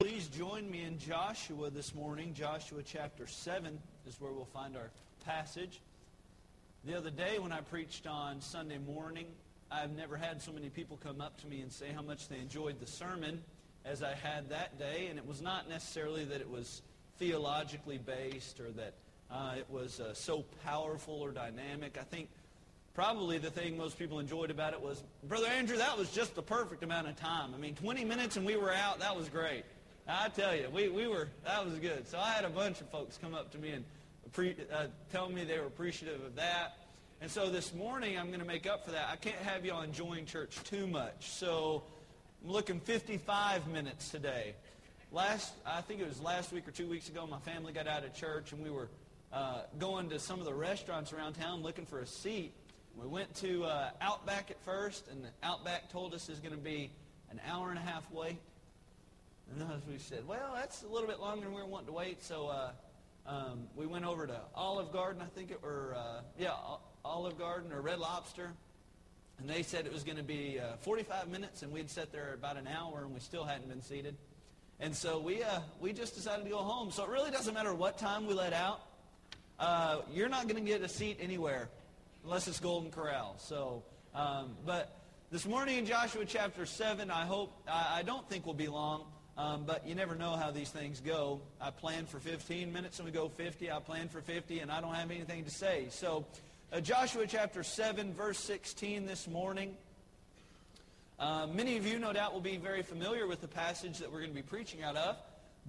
Please join me in Joshua this morning. Joshua chapter 7 is where we'll find our passage. The other day when I preached on Sunday morning, I've never had so many people come up to me and say how much they enjoyed the sermon as I had that day. And it was not necessarily that it was theologically based or that uh, it was uh, so powerful or dynamic. I think probably the thing most people enjoyed about it was, Brother Andrew, that was just the perfect amount of time. I mean, 20 minutes and we were out. That was great. I tell you, we, we were, that was good. So I had a bunch of folks come up to me and pre, uh, tell me they were appreciative of that. And so this morning, I'm going to make up for that. I can't have y'all enjoying church too much. So I'm looking 55 minutes today. Last, I think it was last week or two weeks ago, my family got out of church and we were uh, going to some of the restaurants around town looking for a seat. We went to uh, Outback at first, and Outback told us there's going to be an hour and a half wait. And as we said, well, that's a little bit longer than we were wanting to wait. So uh, um, we went over to Olive Garden, I think it, or uh, yeah, Olive Garden or Red Lobster. And they said it was going to be uh, 45 minutes, and we'd sat there about an hour, and we still hadn't been seated. And so we, uh, we just decided to go home. So it really doesn't matter what time we let out. Uh, you're not going to get a seat anywhere unless it's Golden Corral. So, um, but this morning in Joshua chapter 7, I hope, I, I don't think will be long. Um, but you never know how these things go. I planned for 15 minutes and we go 50. I planned for 50 and I don't have anything to say. So uh, Joshua chapter 7, verse 16 this morning. Uh, many of you, no doubt, will be very familiar with the passage that we're going to be preaching out of.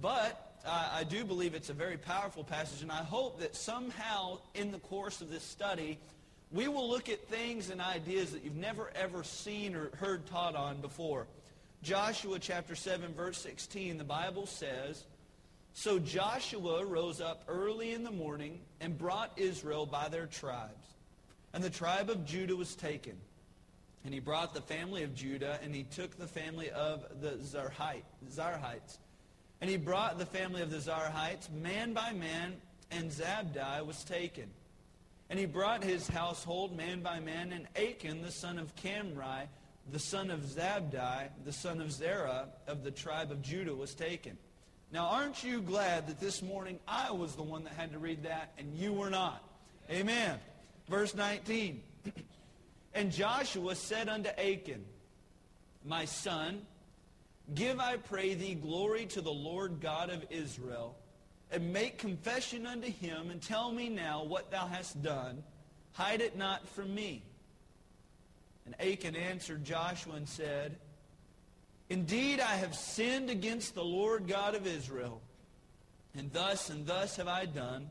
But uh, I do believe it's a very powerful passage. And I hope that somehow in the course of this study, we will look at things and ideas that you've never ever seen or heard taught on before. Joshua chapter 7, verse 16, the Bible says, So Joshua rose up early in the morning and brought Israel by their tribes. And the tribe of Judah was taken. And he brought the family of Judah, and he took the family of the Zarhites. And he brought the family of the Zarhites man by man, and Zabdi was taken. And he brought his household man by man, and Achan, the son of Carmi, the son of Zabdi, the son of Zerah of the tribe of Judah, was taken. Now, aren't you glad that this morning I was the one that had to read that and you were not? Amen. Verse 19. and Joshua said unto Achan, My son, give, I pray thee, glory to the Lord God of Israel, and make confession unto him, and tell me now what thou hast done. Hide it not from me. And Achan answered Joshua and said, Indeed, I have sinned against the Lord God of Israel, and thus and thus have I done.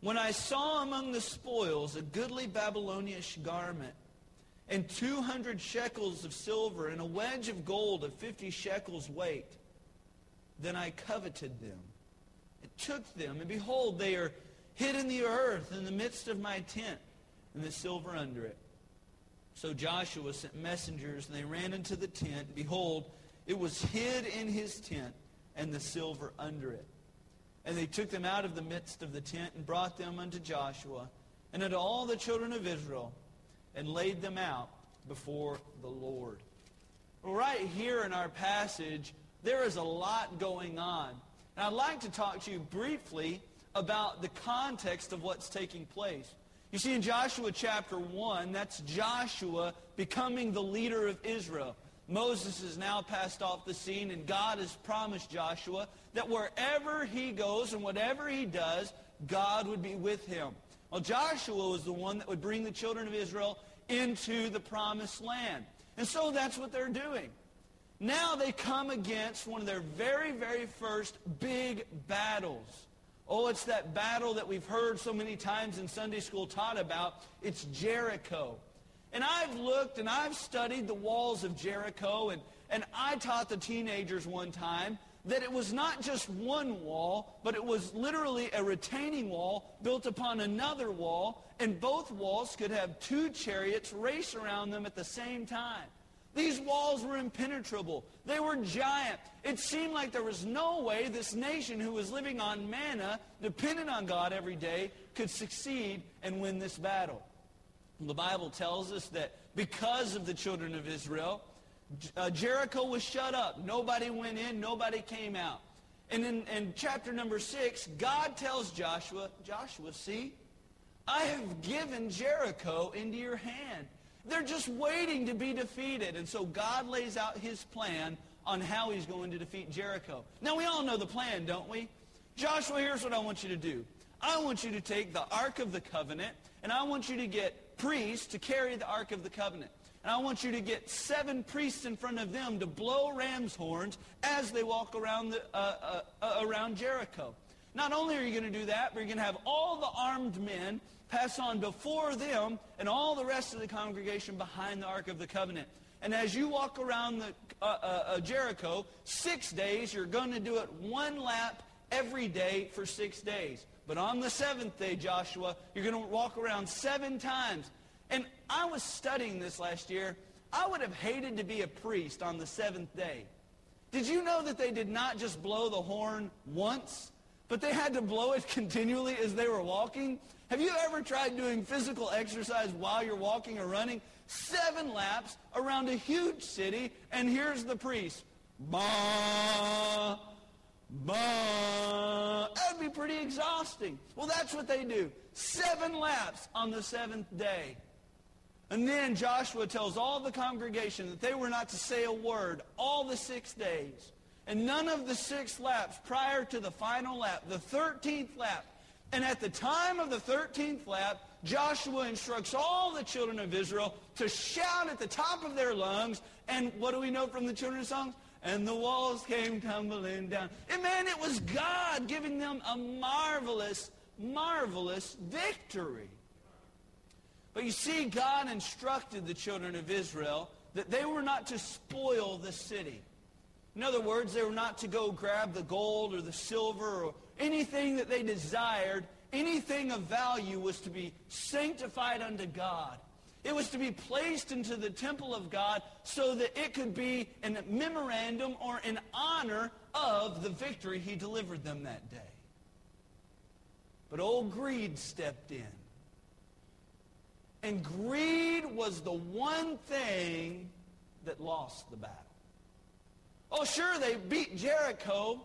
When I saw among the spoils a goodly Babylonish garment, and two hundred shekels of silver, and a wedge of gold of fifty shekels weight, then I coveted them, and took them, and behold, they are hid in the earth in the midst of my tent, and the silver under it. So Joshua sent messengers, and they ran into the tent. Behold, it was hid in his tent, and the silver under it. And they took them out of the midst of the tent, and brought them unto Joshua, and unto all the children of Israel, and laid them out before the Lord. Right here in our passage, there is a lot going on. And I'd like to talk to you briefly about the context of what's taking place. You see, in Joshua chapter 1, that's Joshua becoming the leader of Israel. Moses is now passed off the scene, and God has promised Joshua that wherever he goes and whatever he does, God would be with him. Well, Joshua was the one that would bring the children of Israel into the promised land. And so that's what they're doing. Now they come against one of their very, very first big battles. Oh, it's that battle that we've heard so many times in Sunday school taught about. It's Jericho. And I've looked and I've studied the walls of Jericho, and, and I taught the teenagers one time that it was not just one wall, but it was literally a retaining wall built upon another wall, and both walls could have two chariots race around them at the same time. These walls were impenetrable. They were giant. It seemed like there was no way this nation who was living on manna, dependent on God every day, could succeed and win this battle. The Bible tells us that because of the children of Israel, uh, Jericho was shut up. Nobody went in, nobody came out. And in, in chapter number 6, God tells Joshua, Joshua, see, I have given Jericho into your hand. They're just waiting to be defeated. And so God lays out his plan on how he's going to defeat Jericho. Now, we all know the plan, don't we? Joshua, here's what I want you to do. I want you to take the Ark of the Covenant, and I want you to get priests to carry the Ark of the Covenant. And I want you to get seven priests in front of them to blow ram's horns as they walk around, the, uh, uh, uh, around Jericho. Not only are you going to do that, but you're going to have all the armed men pass on before them and all the rest of the congregation behind the Ark of the Covenant. And as you walk around the, uh, uh, uh, Jericho, six days, you're going to do it one lap every day for six days. But on the seventh day, Joshua, you're going to walk around seven times. And I was studying this last year. I would have hated to be a priest on the seventh day. Did you know that they did not just blow the horn once, but they had to blow it continually as they were walking? Have you ever tried doing physical exercise while you're walking or running? Seven laps around a huge city, and here's the priest. Bah, bah. That would be pretty exhausting. Well, that's what they do. Seven laps on the seventh day. And then Joshua tells all the congregation that they were not to say a word all the six days. And none of the six laps prior to the final lap, the 13th lap, and at the time of the 13th lap, Joshua instructs all the children of Israel to shout at the top of their lungs. And what do we know from the children's songs? And the walls came tumbling down. And man, it was God giving them a marvelous, marvelous victory. But you see, God instructed the children of Israel that they were not to spoil the city. In other words, they were not to go grab the gold or the silver or anything that they desired. Anything of value was to be sanctified unto God. It was to be placed into the temple of God so that it could be a memorandum or in honor of the victory he delivered them that day. But old greed stepped in. And greed was the one thing that lost the battle. Oh, sure, they beat Jericho.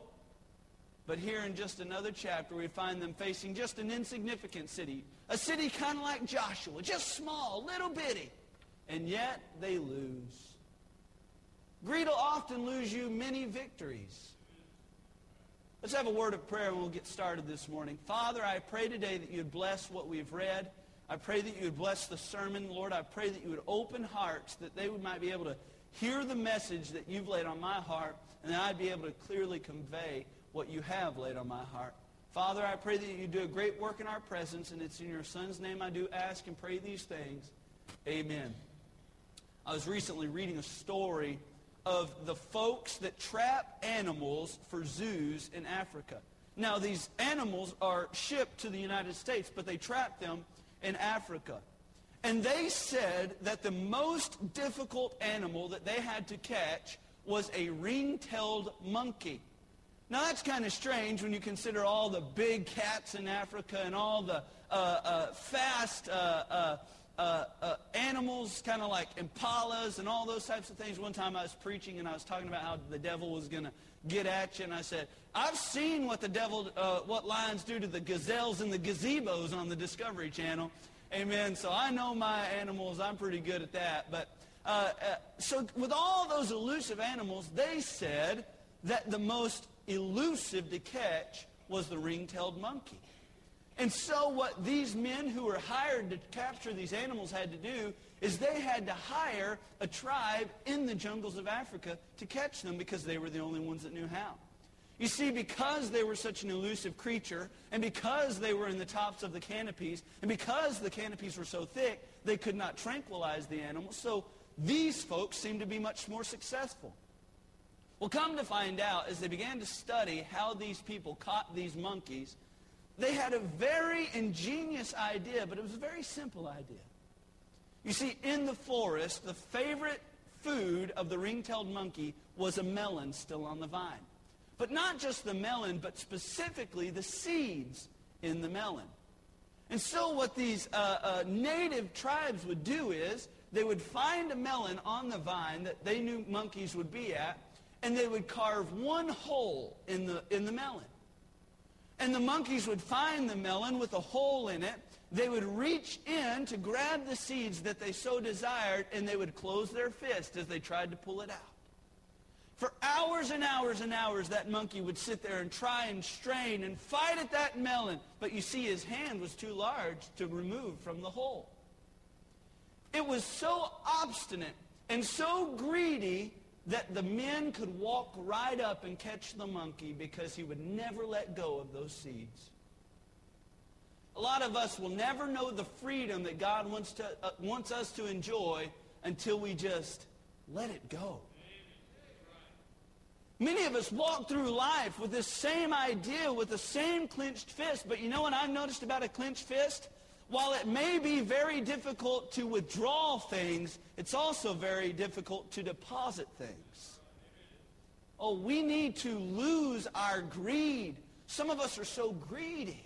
But here in just another chapter, we find them facing just an insignificant city. A city kind of like Joshua, just small, little bitty. And yet they lose. Greed will often lose you many victories. Let's have a word of prayer and we'll get started this morning. Father, I pray today that you'd bless what we've read. I pray that you would bless the sermon. Lord, I pray that you would open hearts that they might be able to hear the message that you've laid on my heart, and that I'd be able to clearly convey what you have laid on my heart. Father, I pray that you do a great work in our presence, and it's in your Son's name I do ask and pray these things. Amen. I was recently reading a story of the folks that trap animals for zoos in Africa. Now, these animals are shipped to the United States, but they trap them in Africa. And they said that the most difficult animal that they had to catch was a ring-tailed monkey. Now that's kind of strange when you consider all the big cats in Africa and all the uh, uh, fast uh, uh, uh, uh animals, kind of like impalas and all those types of things. One time I was preaching and I was talking about how the devil was going to get at you, and I said, I've seen what the devil, what lions do to the gazelles and the gazebos on the Discovery Channel. Amen. So I know my animals. I'm pretty good at that. But so with all those elusive animals, they said that the most elusive to catch was the ring-tailed monkey. And so what these men who were hired to capture these animals had to do is they had to hire a tribe in the jungles of Africa to catch them because they were the only ones that knew how. You see, because they were such an elusive creature, and because they were in the tops of the canopies, and because the canopies were so thick, they could not tranquilize the animals. So these folks seemed to be much more successful. Well, come to find out, as they began to study how these people caught these monkeys, they had a very ingenious idea, but it was a very simple idea. You see, in the forest, the favorite food of the ring-tailed monkey was a melon still on the vine. But not just the melon, but specifically the seeds in the melon. And so what these uh, uh, native tribes would do is they would find a melon on the vine that they knew monkeys would be at, and they would carve one hole in the, in the melon. And the monkeys would find the melon with a hole in it. They would reach in to grab the seeds that they so desired, and they would close their fist as they tried to pull it out. For hours and hours and hours, that monkey would sit there and try and strain and fight at that melon. But you see, his hand was too large to remove from the hole. It was so obstinate and so greedy that the men could walk right up and catch the monkey because he would never let go of those seeds. A lot of us will never know the freedom that God wants, to, uh, wants us to enjoy until we just let it go. Many of us walk through life with this same idea, with the same clenched fist. But you know what I've noticed about a clenched fist? While it may be very difficult to withdraw things, it's also very difficult to deposit things. Oh, we need to lose our greed. Some of us are so greedy.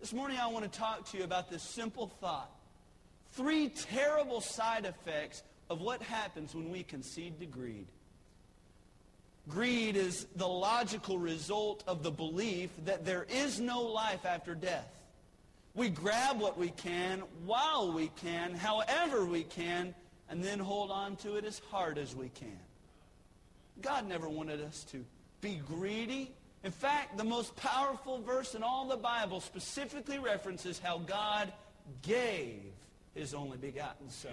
This morning I want to talk to you about this simple thought. Three terrible side effects of what happens when we concede to greed. Greed is the logical result of the belief that there is no life after death. We grab what we can while we can, however we can, and then hold on to it as hard as we can. God never wanted us to be greedy. In fact, the most powerful verse in all the Bible specifically references how God gave his only begotten Son.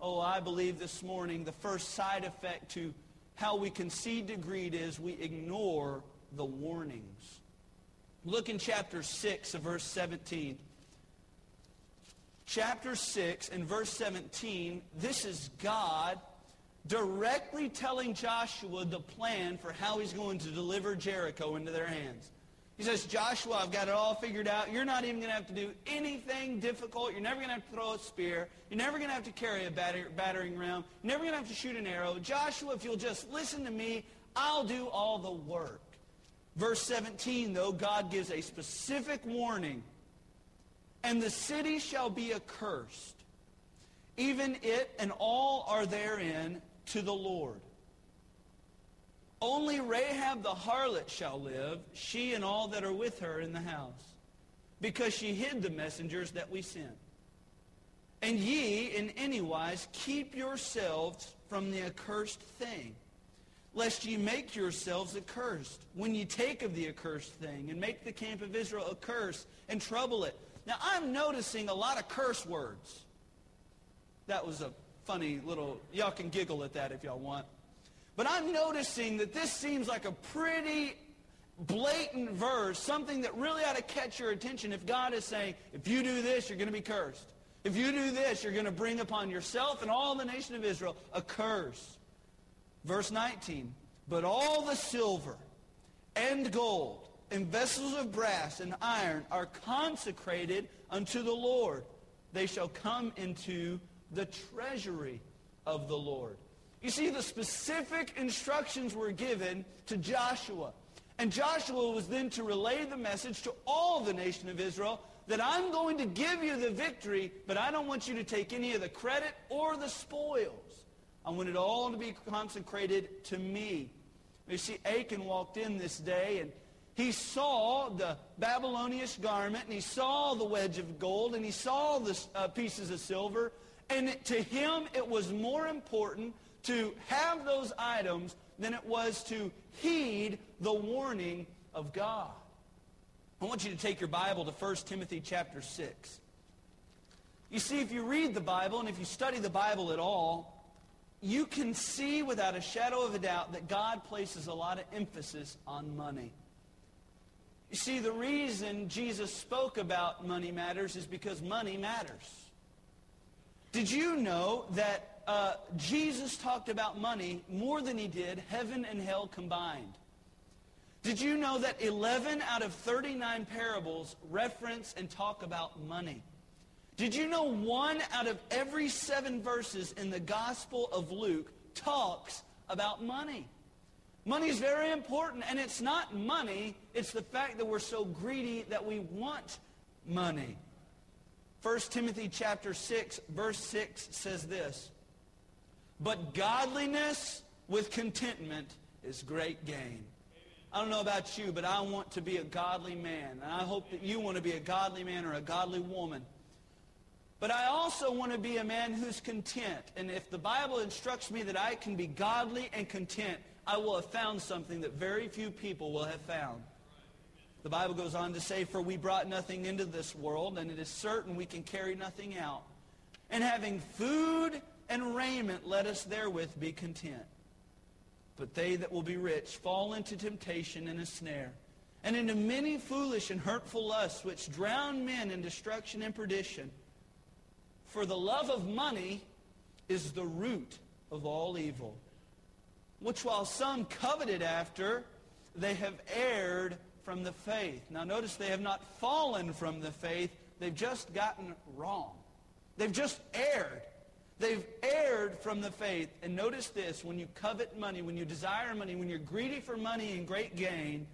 Oh, I believe this morning the first side effect to how we concede to greed is we ignore the warnings. Look in chapter 6 of verse 17. Chapter 6 and verse 17, this is God directly telling Joshua the plan for how he's going to deliver Jericho into their hands. He says, Joshua, I've got it all figured out. You're not even going to have to do anything difficult. You're never going to have to throw a spear. You're never going to have to carry a batter- battering ram. You're never going to have to shoot an arrow. Joshua, if you'll just listen to me, I'll do all the work. Verse 17, though, God gives a specific warning. And the city shall be accursed, even it and all are therein to the Lord. Only Rahab the harlot shall live, she and all that are with her in the house, because she hid the messengers that we sent. And ye in any wise keep yourselves from the accursed thing lest ye make yourselves accursed when ye take of the accursed thing and make the camp of Israel a curse and trouble it. Now, I'm noticing a lot of curse words. That was a funny little, y'all can giggle at that if y'all want. But I'm noticing that this seems like a pretty blatant verse, something that really ought to catch your attention if God is saying, if you do this, you're going to be cursed. If you do this, you're going to bring upon yourself and all the nation of Israel a curse. Verse 19, but all the silver and gold and vessels of brass and iron are consecrated unto the Lord. They shall come into the treasury of the Lord. You see, the specific instructions were given to Joshua. And Joshua was then to relay the message to all the nation of Israel that I'm going to give you the victory, but I don't want you to take any of the credit or the spoils. I want it all to be consecrated to me. You see, Achan walked in this day and he saw the Babylonian garment and he saw the wedge of gold and he saw the uh, pieces of silver. And to him, it was more important to have those items than it was to heed the warning of God. I want you to take your Bible to 1 Timothy chapter 6. You see, if you read the Bible and if you study the Bible at all, you can see without a shadow of a doubt that God places a lot of emphasis on money. You see, the reason Jesus spoke about money matters is because money matters. Did you know that uh, Jesus talked about money more than he did heaven and hell combined? Did you know that 11 out of 39 parables reference and talk about money? Did you know one out of every seven verses in the Gospel of Luke talks about money? Money is very important, and it's not money, it's the fact that we're so greedy that we want money. 1 Timothy chapter 6, verse 6 says this, But godliness with contentment is great gain. I don't know about you, but I want to be a godly man. And I hope that you want to be a godly man or a godly woman. But I also want to be a man who's content. And if the Bible instructs me that I can be godly and content, I will have found something that very few people will have found. The Bible goes on to say, For we brought nothing into this world, and it is certain we can carry nothing out. And having food and raiment, let us therewith be content. But they that will be rich fall into temptation and a snare, and into many foolish and hurtful lusts, which drown men in destruction and perdition. For the love of money is the root of all evil, which while some coveted after, they have erred from the faith. Now notice they have not fallen from the faith. They've just gotten wrong. They've just erred. They've erred from the faith. And notice this, when you covet money, when you desire money, when you're greedy for money and great gain,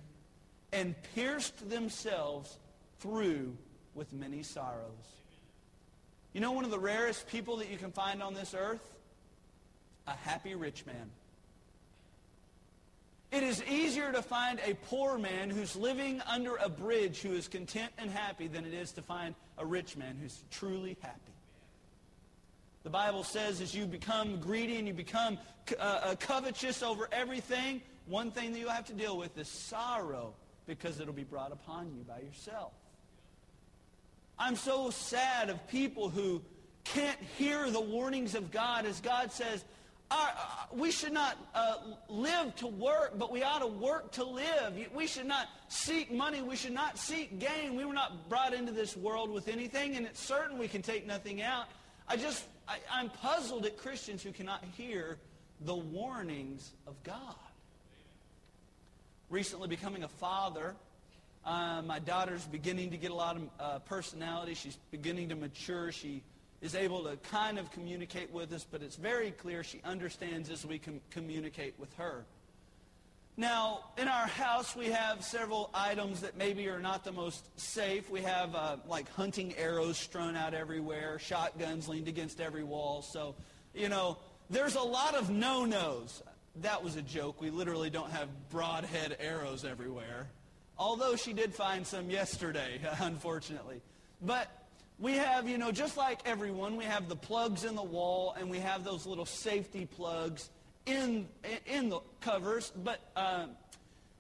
and pierced themselves through with many sorrows. You know one of the rarest people that you can find on this earth? A happy rich man. It is easier to find a poor man who's living under a bridge who is content and happy than it is to find a rich man who's truly happy. The Bible says as you become greedy and you become uh, uh, covetous over everything, one thing that you'll have to deal with is sorrow because it'll be brought upon you by yourself. I'm so sad of people who can't hear the warnings of God as God says, our, uh, we should not uh, live to work, but we ought to work to live. We should not seek money. We should not seek gain. We were not brought into this world with anything, and it's certain we can take nothing out. I just, I, I'm puzzled at Christians who cannot hear the warnings of God. Recently becoming a father, uh, my daughter's beginning to get a lot of uh, personality. She's beginning to mature. She is able to kind of communicate with us, but it's very clear she understands as we com- communicate with her. Now, in our house, we have several items that maybe are not the most safe. We have uh, like hunting arrows strewn out everywhere, shotguns leaned against every wall. So, you know, there's a lot of no-nos. That was a joke. We literally don't have broadhead arrows everywhere. Although she did find some yesterday, unfortunately. But we have, you know, just like everyone, we have the plugs in the wall and we have those little safety plugs in, in the covers. But, uh,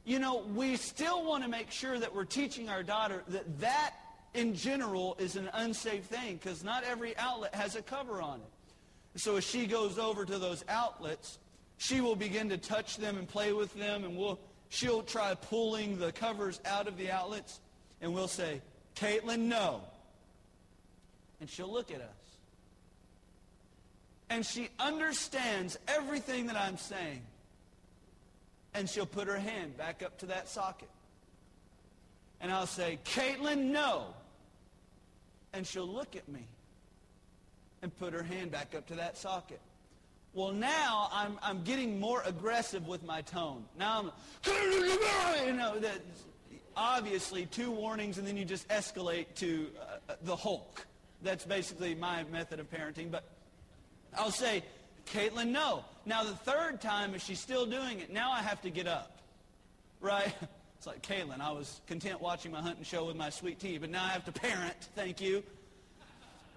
you know, we still want to make sure that we're teaching our daughter that that in general is an unsafe thing because not every outlet has a cover on it. So as she goes over to those outlets, she will begin to touch them and play with them and we'll, she'll try pulling the covers out of the outlets and we'll say, Caitlin, no and she'll look at us. And she understands everything that I'm saying. And she'll put her hand back up to that socket. And I'll say, Caitlin, no. And she'll look at me and put her hand back up to that socket. Well, now I'm, I'm getting more aggressive with my tone. Now I'm, you know, that obviously two warnings and then you just escalate to uh, the Hulk. That's basically my method of parenting. But I'll say, Caitlin, no. Now the third time, if she's still doing it, now I have to get up. Right? It's like, Caitlin, I was content watching my hunting show with my sweet tea, but now I have to parent. Thank you.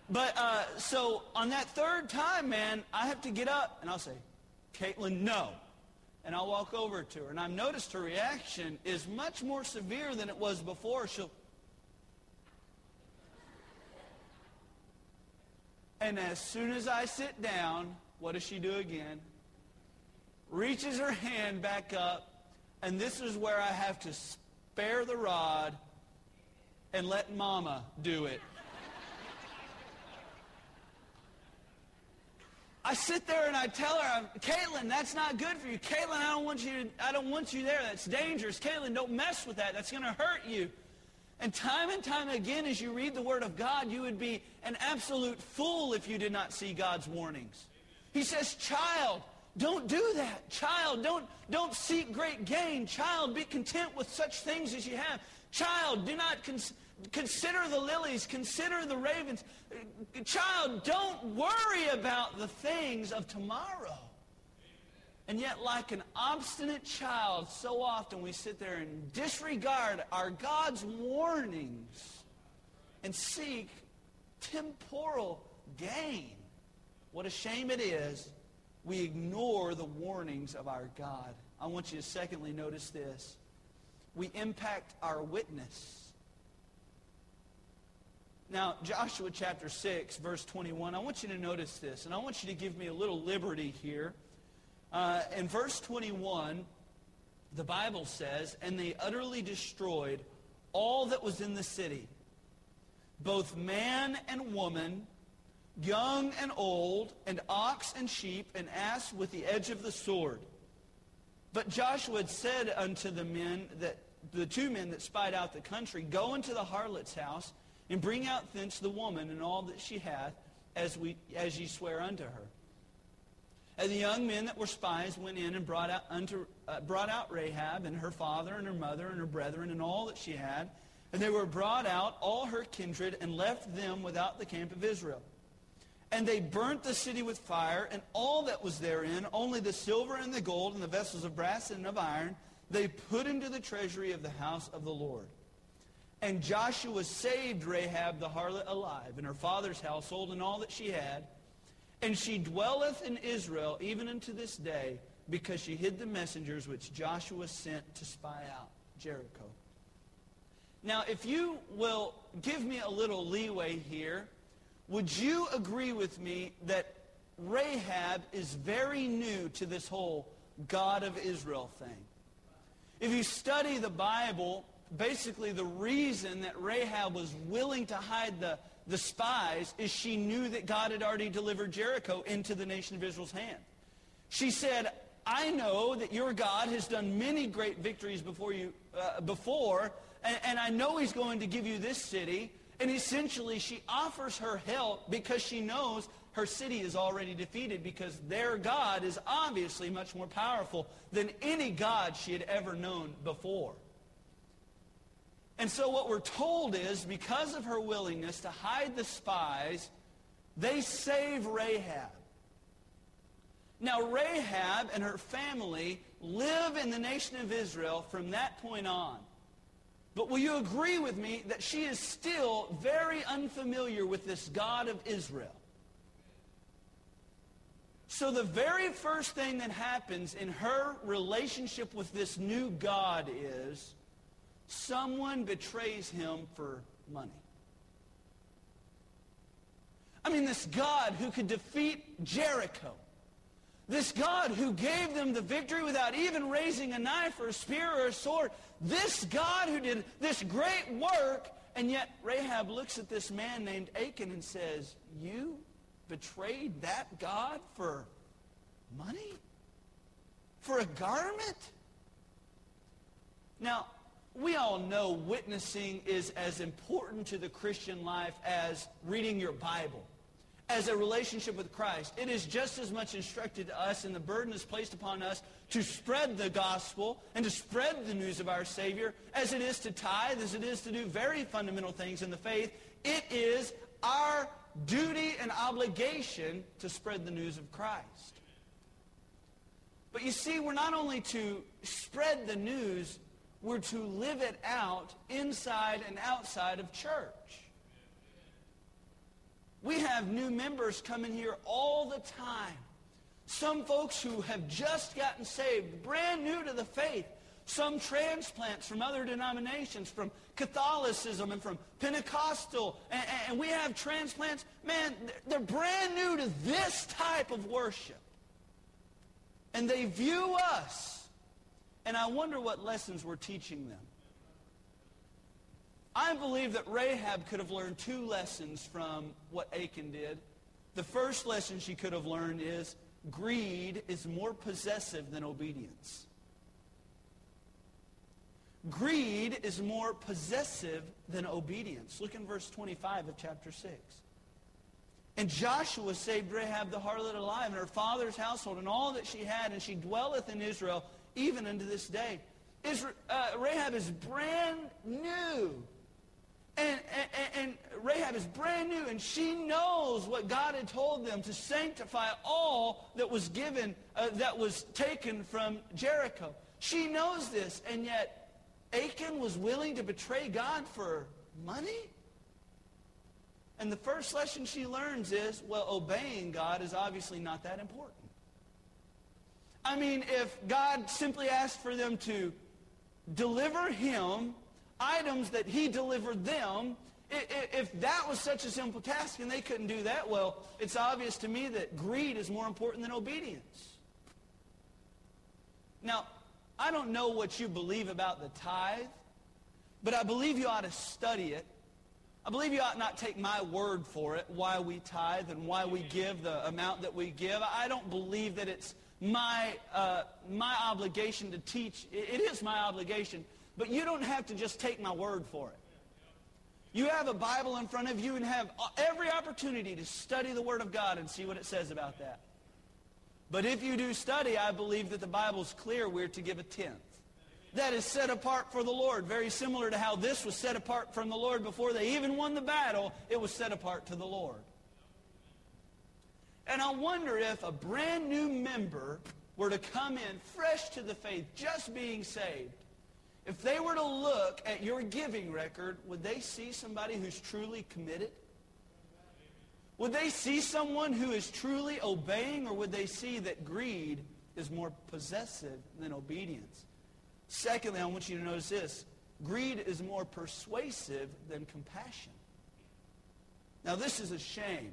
But uh, so on that third time, man, I have to get up and I'll say, Caitlin, no. And I'll walk over to her. And I've noticed her reaction is much more severe than it was before. She'll And as soon as I sit down, what does she do again? Reaches her hand back up, and this is where I have to spare the rod and let mama do it. I sit there and I tell her, Caitlin, that's not good for you. Caitlin, I don't want you. To, I don't want you there. That's dangerous. Caitlin, don't mess with that. That's going to hurt you. And time and time again, as you read the Word of God, you would be an absolute fool if you did not see God's warnings. He says, child, don't do that. Child, don't, don't seek great gain. Child, be content with such things as you have. Child, do not cons- consider the lilies, consider the ravens. Child, don't worry about the things of tomorrow. And yet, like an obstinate child, so often we sit there and disregard our God's warnings and seek temporal gain. What a shame it is we ignore the warnings of our God. I want you to secondly notice this. We impact our witness. Now, Joshua chapter 6, verse 21, I want you to notice this, and I want you to give me a little liberty here. Uh, in verse 21, the Bible says, And they utterly destroyed all that was in the city, both man and woman, young and old, and ox and sheep, and ass with the edge of the sword. But Joshua had said unto the men that the two men that spied out the country, Go into the harlot's house, and bring out thence the woman and all that she hath, as we as ye swear unto her. And the young men that were spies went in and brought out, unto, uh, brought out Rahab and her father and her mother and her brethren and all that she had. And they were brought out, all her kindred, and left them without the camp of Israel. And they burnt the city with fire, and all that was therein, only the silver and the gold and the vessels of brass and of iron, they put into the treasury of the house of the Lord. And Joshua saved Rahab the harlot alive, and her father's household, and all that she had. And she dwelleth in Israel even unto this day, because she hid the messengers which Joshua sent to spy out Jericho. Now, if you will give me a little leeway here, would you agree with me that Rahab is very new to this whole God of Israel thing? If you study the Bible, basically the reason that Rahab was willing to hide the, the spies is she knew that God had already delivered Jericho into the nation of Israel's hand. She said, I know that your God has done many great victories before you uh, before, and, and I know he's going to give you this city. And essentially, she offers her help because she knows her city is already defeated because their God is obviously much more powerful than any God she had ever known before. And so what we're told is because of her willingness to hide the spies, they save Rahab. Now, Rahab and her family live in the nation of Israel from that point on. But will you agree with me that she is still very unfamiliar with this God of Israel? So the very first thing that happens in her relationship with this new God is someone betrays him for money. I mean, this God who could defeat Jericho this God who gave them the victory without even raising a knife or a spear or a sword. This God who did this great work. And yet Rahab looks at this man named Achan and says, you betrayed that God for money? For a garment? Now, we all know witnessing is as important to the Christian life as reading your Bible as a relationship with Christ. It is just as much instructed to us, and the burden is placed upon us to spread the gospel and to spread the news of our Savior as it is to tithe, as it is to do very fundamental things in the faith. It is our duty and obligation to spread the news of Christ. But you see, we're not only to spread the news, we're to live it out inside and outside of church. We have new members coming here all the time. Some folks who have just gotten saved, brand new to the faith. Some transplants from other denominations, from Catholicism and from Pentecostal. And, and we have transplants. Man, they're brand new to this type of worship. And they view us. And I wonder what lessons we're teaching them. I believe that Rahab could have learned two lessons from what Achan did. The first lesson she could have learned is greed is more possessive than obedience. Greed is more possessive than obedience. Look in verse 25 of chapter 6. And Joshua saved Rahab the harlot alive, and her father's household, and all that she had, and she dwelleth in Israel even unto this day. Israel, uh, Rahab is brand new. And, and, and, Rahab is brand new, and she knows what God had told them to sanctify all that was given, uh, that was taken from Jericho. She knows this, and yet Achan was willing to betray God for money? And the first lesson she learns is, well, obeying God is obviously not that important. I mean, if God simply asked for them to deliver him items that he delivered them, if that was such a simple task and they couldn't do that, well, it's obvious to me that greed is more important than obedience. Now, I don't know what you believe about the tithe, but I believe you ought to study it. I believe you ought not take my word for it, why we tithe and why we give the amount that we give. I don't believe that it's my, uh, my obligation to teach. It is my obligation but you don't have to just take my word for it. You have a Bible in front of you and have every opportunity to study the Word of God and see what it says about that. But if you do study, I believe that the Bible's clear we're to give a tenth. That is set apart for the Lord. Very similar to how this was set apart from the Lord before they even won the battle. It was set apart to the Lord. And I wonder if a brand new member were to come in fresh to the faith, just being saved, if they were to look at your giving record, would they see somebody who's truly committed? Would they see someone who is truly obeying, or would they see that greed is more possessive than obedience? Secondly, I want you to notice this. Greed is more persuasive than compassion. Now, this is a shame.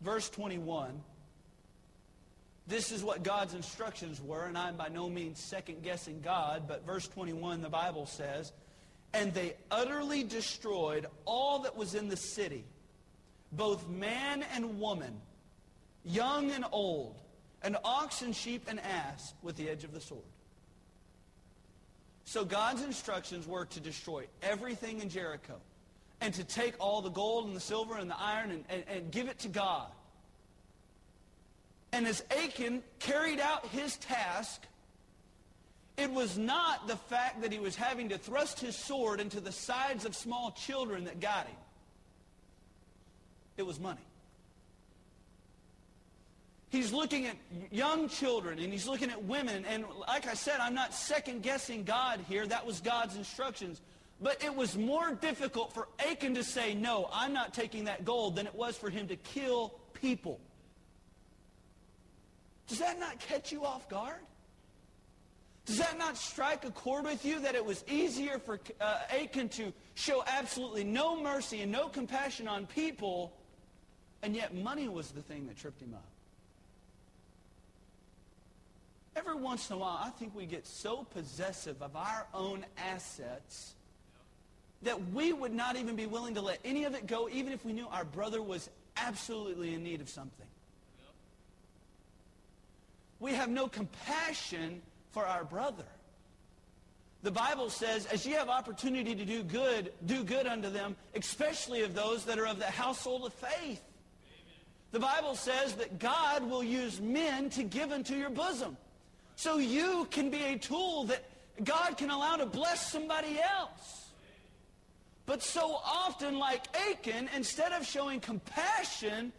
Verse 21 this is what God's instructions were, and I'm by no means second-guessing God, but verse 21, the Bible says, And they utterly destroyed all that was in the city, both man and woman, young and old, and ox and sheep and ass with the edge of the sword. So God's instructions were to destroy everything in Jericho and to take all the gold and the silver and the iron and, and, and give it to God. And as Achan carried out his task, it was not the fact that he was having to thrust his sword into the sides of small children that got him. It was money. He's looking at young children and he's looking at women. And like I said, I'm not second guessing God here. That was God's instructions. But it was more difficult for Achan to say, no, I'm not taking that gold than it was for him to kill people. Does that not catch you off guard? Does that not strike a chord with you that it was easier for uh, Achan to show absolutely no mercy and no compassion on people, and yet money was the thing that tripped him up? Every once in a while, I think we get so possessive of our own assets that we would not even be willing to let any of it go, even if we knew our brother was absolutely in need of something. We have no compassion for our brother. The Bible says, as you have opportunity to do good, do good unto them, especially of those that are of the household of faith. The Bible says that God will use men to give unto your bosom. So you can be a tool that God can allow to bless somebody else. But so often, like Achan, instead of showing compassion,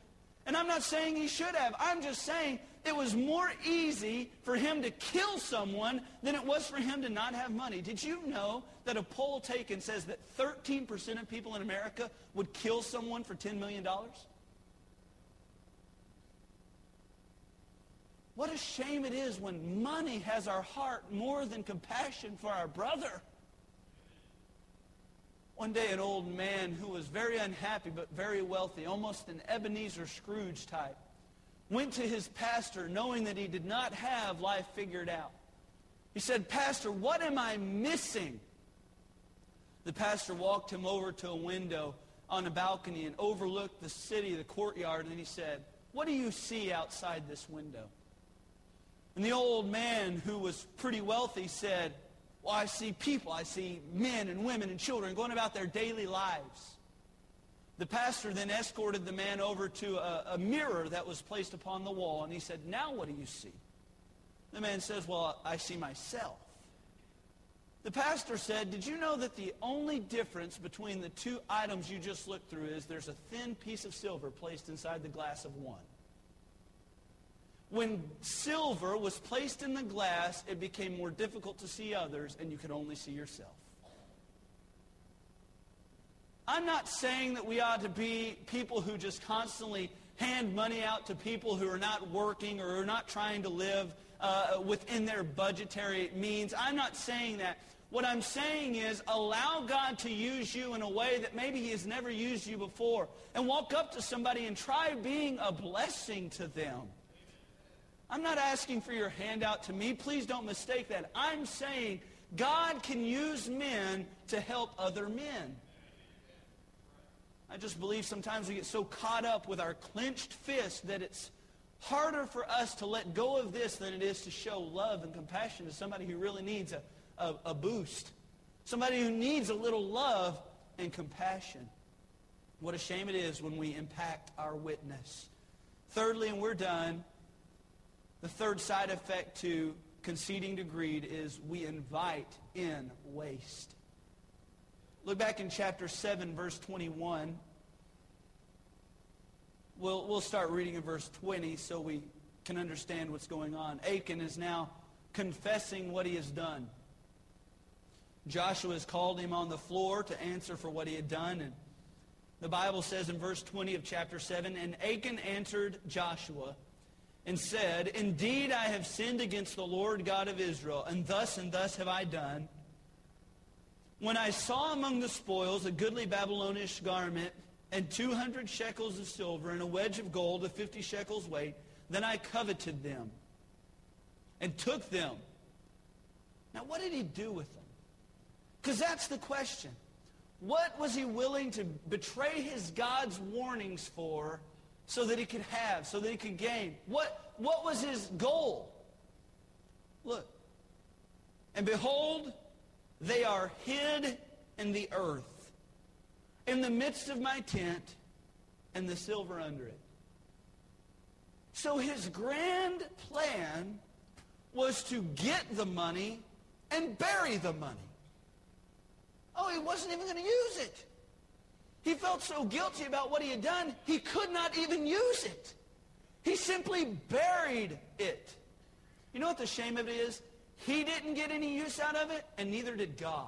and I'm not saying he should have, I'm just saying it was more easy for him to kill someone than it was for him to not have money. Did you know that a poll taken says that 13% of people in America would kill someone for $10 million? What a shame it is when money has our heart more than compassion for our brother. One day, an old man who was very unhappy but very wealthy, almost an Ebenezer Scrooge type, went to his pastor knowing that he did not have life figured out. He said, Pastor, what am I missing? The pastor walked him over to a window on a balcony and overlooked the city, the courtyard, and he said, What do you see outside this window? And the old man, who was pretty wealthy, said, Well, I see people. I see men and women and children going about their daily lives. The pastor then escorted the man over to a, a, mirror that was placed upon the wall, and he said, Now what do you see? The man says, Well, I see myself. The pastor said, did you know that the only difference between the two items you just looked through is there's a thin piece of silver placed inside the glass of one? When silver was placed in the glass, it became more difficult to see others, and you could only see yourself. I'm not saying that we ought to be people who just constantly hand money out to people who are not working or are not trying to live uh, within their budgetary means. I'm not saying that. What I'm saying is allow God to use you in a way that maybe he has never used you before. And walk up to somebody and try being a blessing to them. I'm not asking for your handout to me. Please don't mistake that. I'm saying God can use men to help other men. I just believe sometimes we get so caught up with our clenched fist that it's harder for us to let go of this than it is to show love and compassion to somebody who really needs a, a, a boost. Somebody who needs a little love and compassion. What a shame it is when we impact our witness. Thirdly, and we're done, the third side effect to conceding to greed is we invite in waste. Look back in chapter 7, verse 21. We'll, we'll start reading in verse 20 so we can understand what's going on. Achan is now confessing what he has done. Joshua has called him on the floor to answer for what he had done. And the Bible says in verse 20 of chapter 7, And Achan answered Joshua and said, Indeed, I have sinned against the Lord God of Israel, and thus and thus have I done. When I saw among the spoils a goodly Babylonish garment and 200 shekels of silver and a wedge of gold of 50 shekels weight, then I coveted them and took them. Now, what did he do with them? Because that's the question. What was he willing to betray his God's warnings for so that he could have, so that he could gain? What, what was his goal? Look. And behold, they are hid in the earth, in the midst of my tent, and the silver under it. So his grand plan was to get the money and bury the money. Oh, he wasn't even going to use it. Felt so guilty about what he had done, he could not even use it. He simply buried it. You know what the shame of it is? He didn't get any use out of it, and neither did God.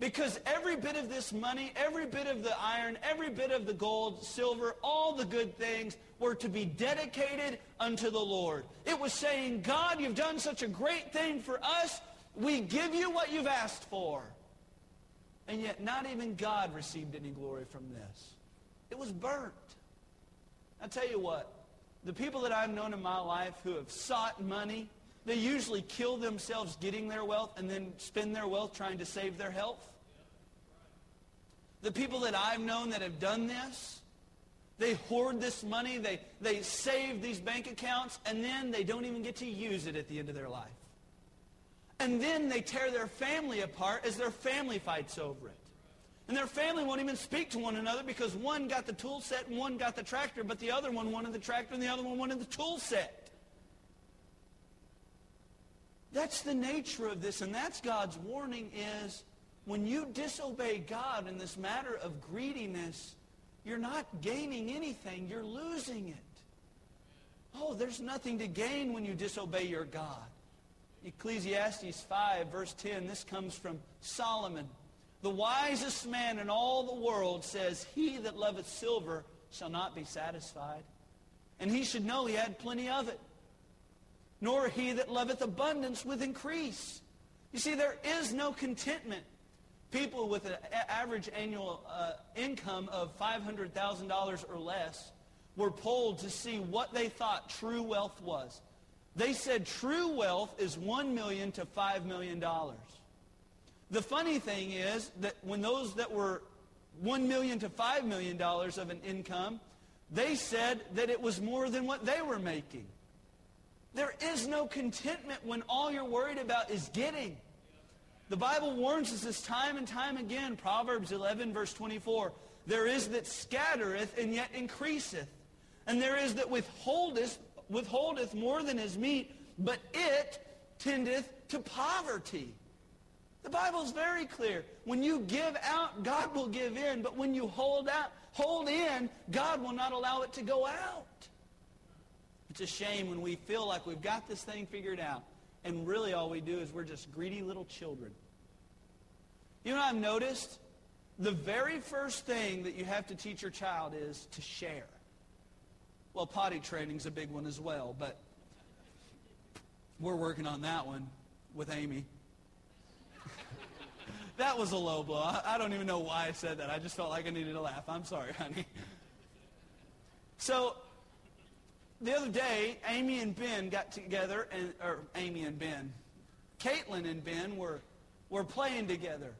Because every bit of this money, every bit of the iron, every bit of the gold, silver, all the good things were to be dedicated unto the Lord. It was saying, God, you've done such a great thing for us. We give you what you've asked for. And yet not even God received any glory from this. It was burnt. I tell you what, the people that I've known in my life who have sought money, they usually kill themselves getting their wealth and then spend their wealth trying to save their health. The people that I've known that have done this, they hoard this money, they, they save these bank accounts, and then they don't even get to use it at the end of their life. And then they tear their family apart as their family fights over it. And their family won't even speak to one another because one got the tool set and one got the tractor, but the other one wanted the tractor and the other one wanted the tool set. That's the nature of this, and that's God's warning is when you disobey God in this matter of greediness, you're not gaining anything, you're losing it. Oh, there's nothing to gain when you disobey your God. Ecclesiastes 5, verse 10, this comes from Solomon. The wisest man in all the world says, He that loveth silver shall not be satisfied. And he should know he had plenty of it nor he that loveth abundance with increase. You see, there is no contentment. People with an average annual uh, income of $500,000 or less were polled to see what they thought true wealth was. They said true wealth is 1 million to $5 million. The funny thing is that when those that were 1 million to $5 million of an income, they said that it was more than what they were making. There is no contentment when all you're worried about is getting. The Bible warns us this time and time again. Proverbs 11, verse 24. There is that scattereth and yet increaseth. And there is that withholdeth, withholdeth more than his meat, but it tendeth to poverty. The Bible's very clear. When you give out, God will give in. But when you hold out, hold in, God will not allow it to go out. It's a shame when we feel like we've got this thing figured out. And really all we do is we're just greedy little children. You know what I've noticed? The very first thing that you have to teach your child is to share. Well, potty training's a big one as well, but we're working on that one with Amy. that was a low blow. I don't even know why I said that. I just felt like I needed to laugh. I'm sorry, honey. So, the other day, Amy and Ben got together, and or Amy and Ben, Caitlin and Ben were, were playing together.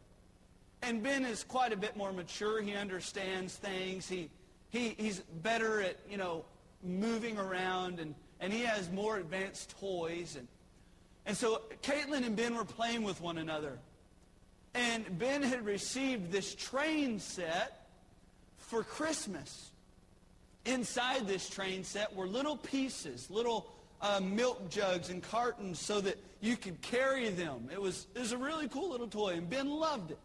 And Ben is quite a bit more mature. He understands things. He, he, he's better at, you know, moving around, and, and he has more advanced toys. And, and so Caitlin and Ben were playing with one another. And Ben had received this train set for Christmas. Inside this train set were little pieces, little uh, milk jugs and cartons so that you could carry them. It was, it was a really cool little toy, and Ben loved it.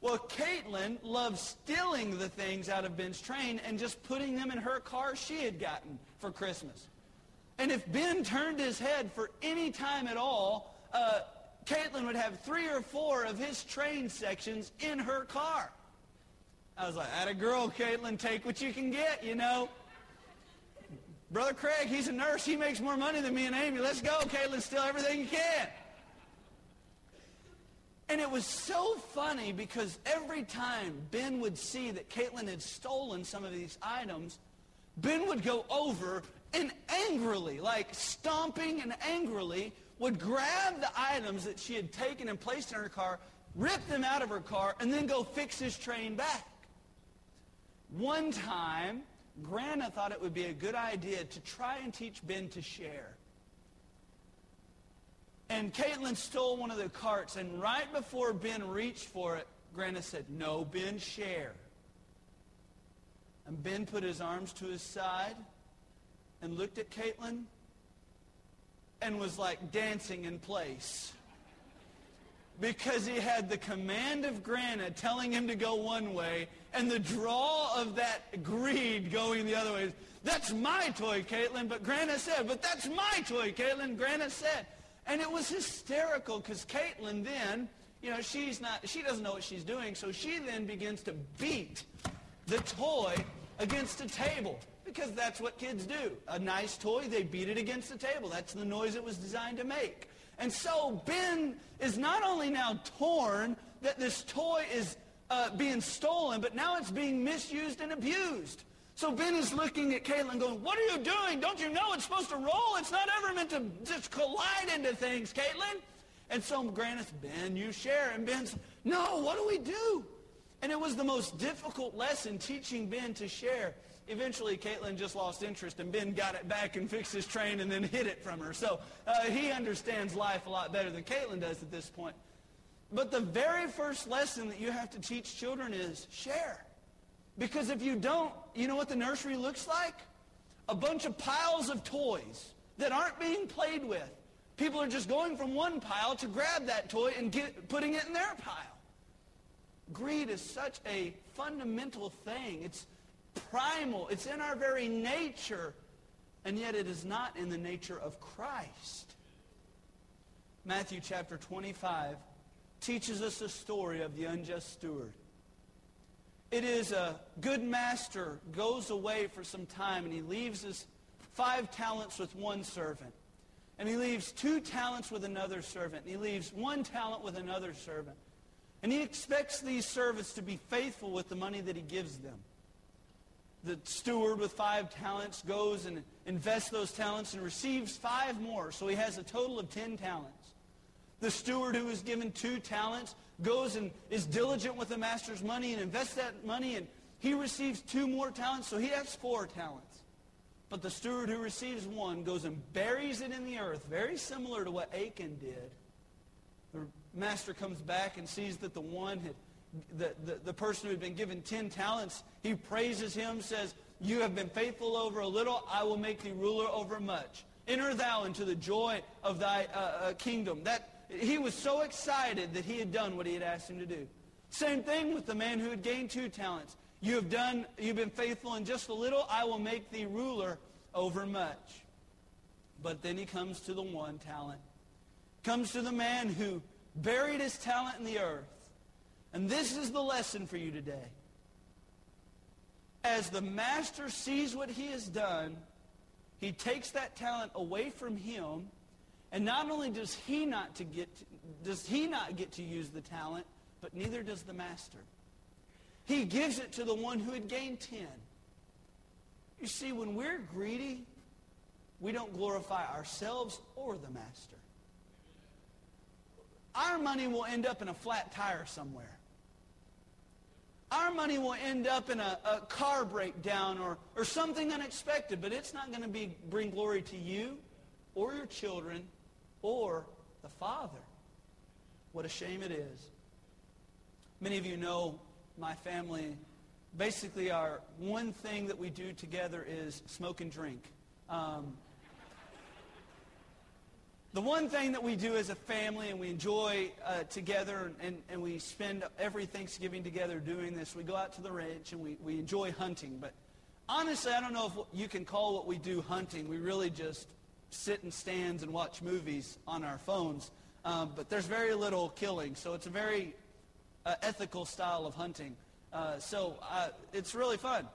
Well, Caitlin loved stealing the things out of Ben's train and just putting them in her car she had gotten for Christmas. And if Ben turned his head for any time at all, uh, Caitlin would have three or four of his train sections in her car. I was like, at a girl, Caitlin, take what you can get, you know. Brother Craig, he's a nurse. He makes more money than me and Amy. Let's go, Caitlin. Steal everything you can. And it was so funny because every time Ben would see that Caitlin had stolen some of these items, Ben would go over and angrily, like stomping and angrily, would grab the items that she had taken and placed in her car, rip them out of her car, and then go fix his train back. One time, Grana thought it would be a good idea to try and teach Ben to share. And Caitlin stole one of the carts, and right before Ben reached for it, Grana said, no, Ben, share. And Ben put his arms to his side and looked at Caitlin and was like dancing in place. Because he had the command of Grana telling him to go one way and the draw of that greed going the other way. That's my toy, Caitlin. But Grana said, but that's my toy, Caitlin. Grana said. And it was hysterical because Caitlin then, you know, she's not, she doesn't know what she's doing, so she then begins to beat the toy against a table because that's what kids do. A nice toy, they beat it against the table. That's the noise it was designed to make. And so Ben is not only now torn that this toy is uh, being stolen, but now it's being misused and abused. So Ben is looking at Caitlin going, what are you doing? Don't you know it's supposed to roll? It's not ever meant to just collide into things, Caitlin. And so Grant Ben, you share. And Ben's, no, what do we do? And it was the most difficult lesson teaching Ben to share. Eventually, Caitlin just lost interest, and Ben got it back and fixed his train and then hid it from her. So uh, he understands life a lot better than Caitlin does at this point. But the very first lesson that you have to teach children is share. Because if you don't, you know what the nursery looks like? A bunch of piles of toys that aren't being played with. People are just going from one pile to grab that toy and get, putting it in their pile. Greed is such a fundamental thing. It's primal. It's in our very nature. And yet it is not in the nature of Christ. Matthew chapter 25 teaches us a story of the unjust steward. It is a good master goes away for some time and he leaves his five talents with one servant. And he leaves two talents with another servant. And he leaves one talent with another servant. And he expects these servants to be faithful with the money that he gives them. The steward with five talents goes and invests those talents and receives five more. So he has a total of ten talents. The steward who was given two talents goes and is diligent with the master's money and invests that money and he receives two more talents, so he has four talents. But the steward who receives one goes and buries it in the earth, very similar to what Achan did. The master comes back and sees that the one had, the, the, the person who had been given ten talents, he praises him, says, You have been faithful over a little, I will make thee ruler over much. Enter thou into the joy of thy uh, uh, kingdom. That he was so excited that he had done what he had asked him to do. Same thing with the man who had gained two talents. You have done, you've been faithful in just a little, I will make thee ruler over much. But then he comes to the one talent. Comes to the man who buried his talent in the earth. And this is the lesson for you today. As the master sees what he has done, he takes that talent away from him, and not only does he not to get to, does he not get to use the talent, but neither does the master. He gives it to the one who had gained ten. You see, when we're greedy, we don't glorify ourselves or the master. Our money will end up in a flat tire somewhere. Our money will end up in a, a car breakdown or, or something unexpected, but it's not going to be, bring glory to you or your children or the Father. What a shame it is. Many of you know my family. Basically, our one thing that we do together is smoke and drink. Um, the one thing that we do as a family and we enjoy uh, together and, and we spend every Thanksgiving together doing this, we go out to the ranch and we, we enjoy hunting. But honestly, I don't know if you can call what we do hunting. We really just sit in stands and watch movies on our phones. Um, but there's very little killing, so it's a very uh, ethical style of hunting. Uh, so uh, it's really fun.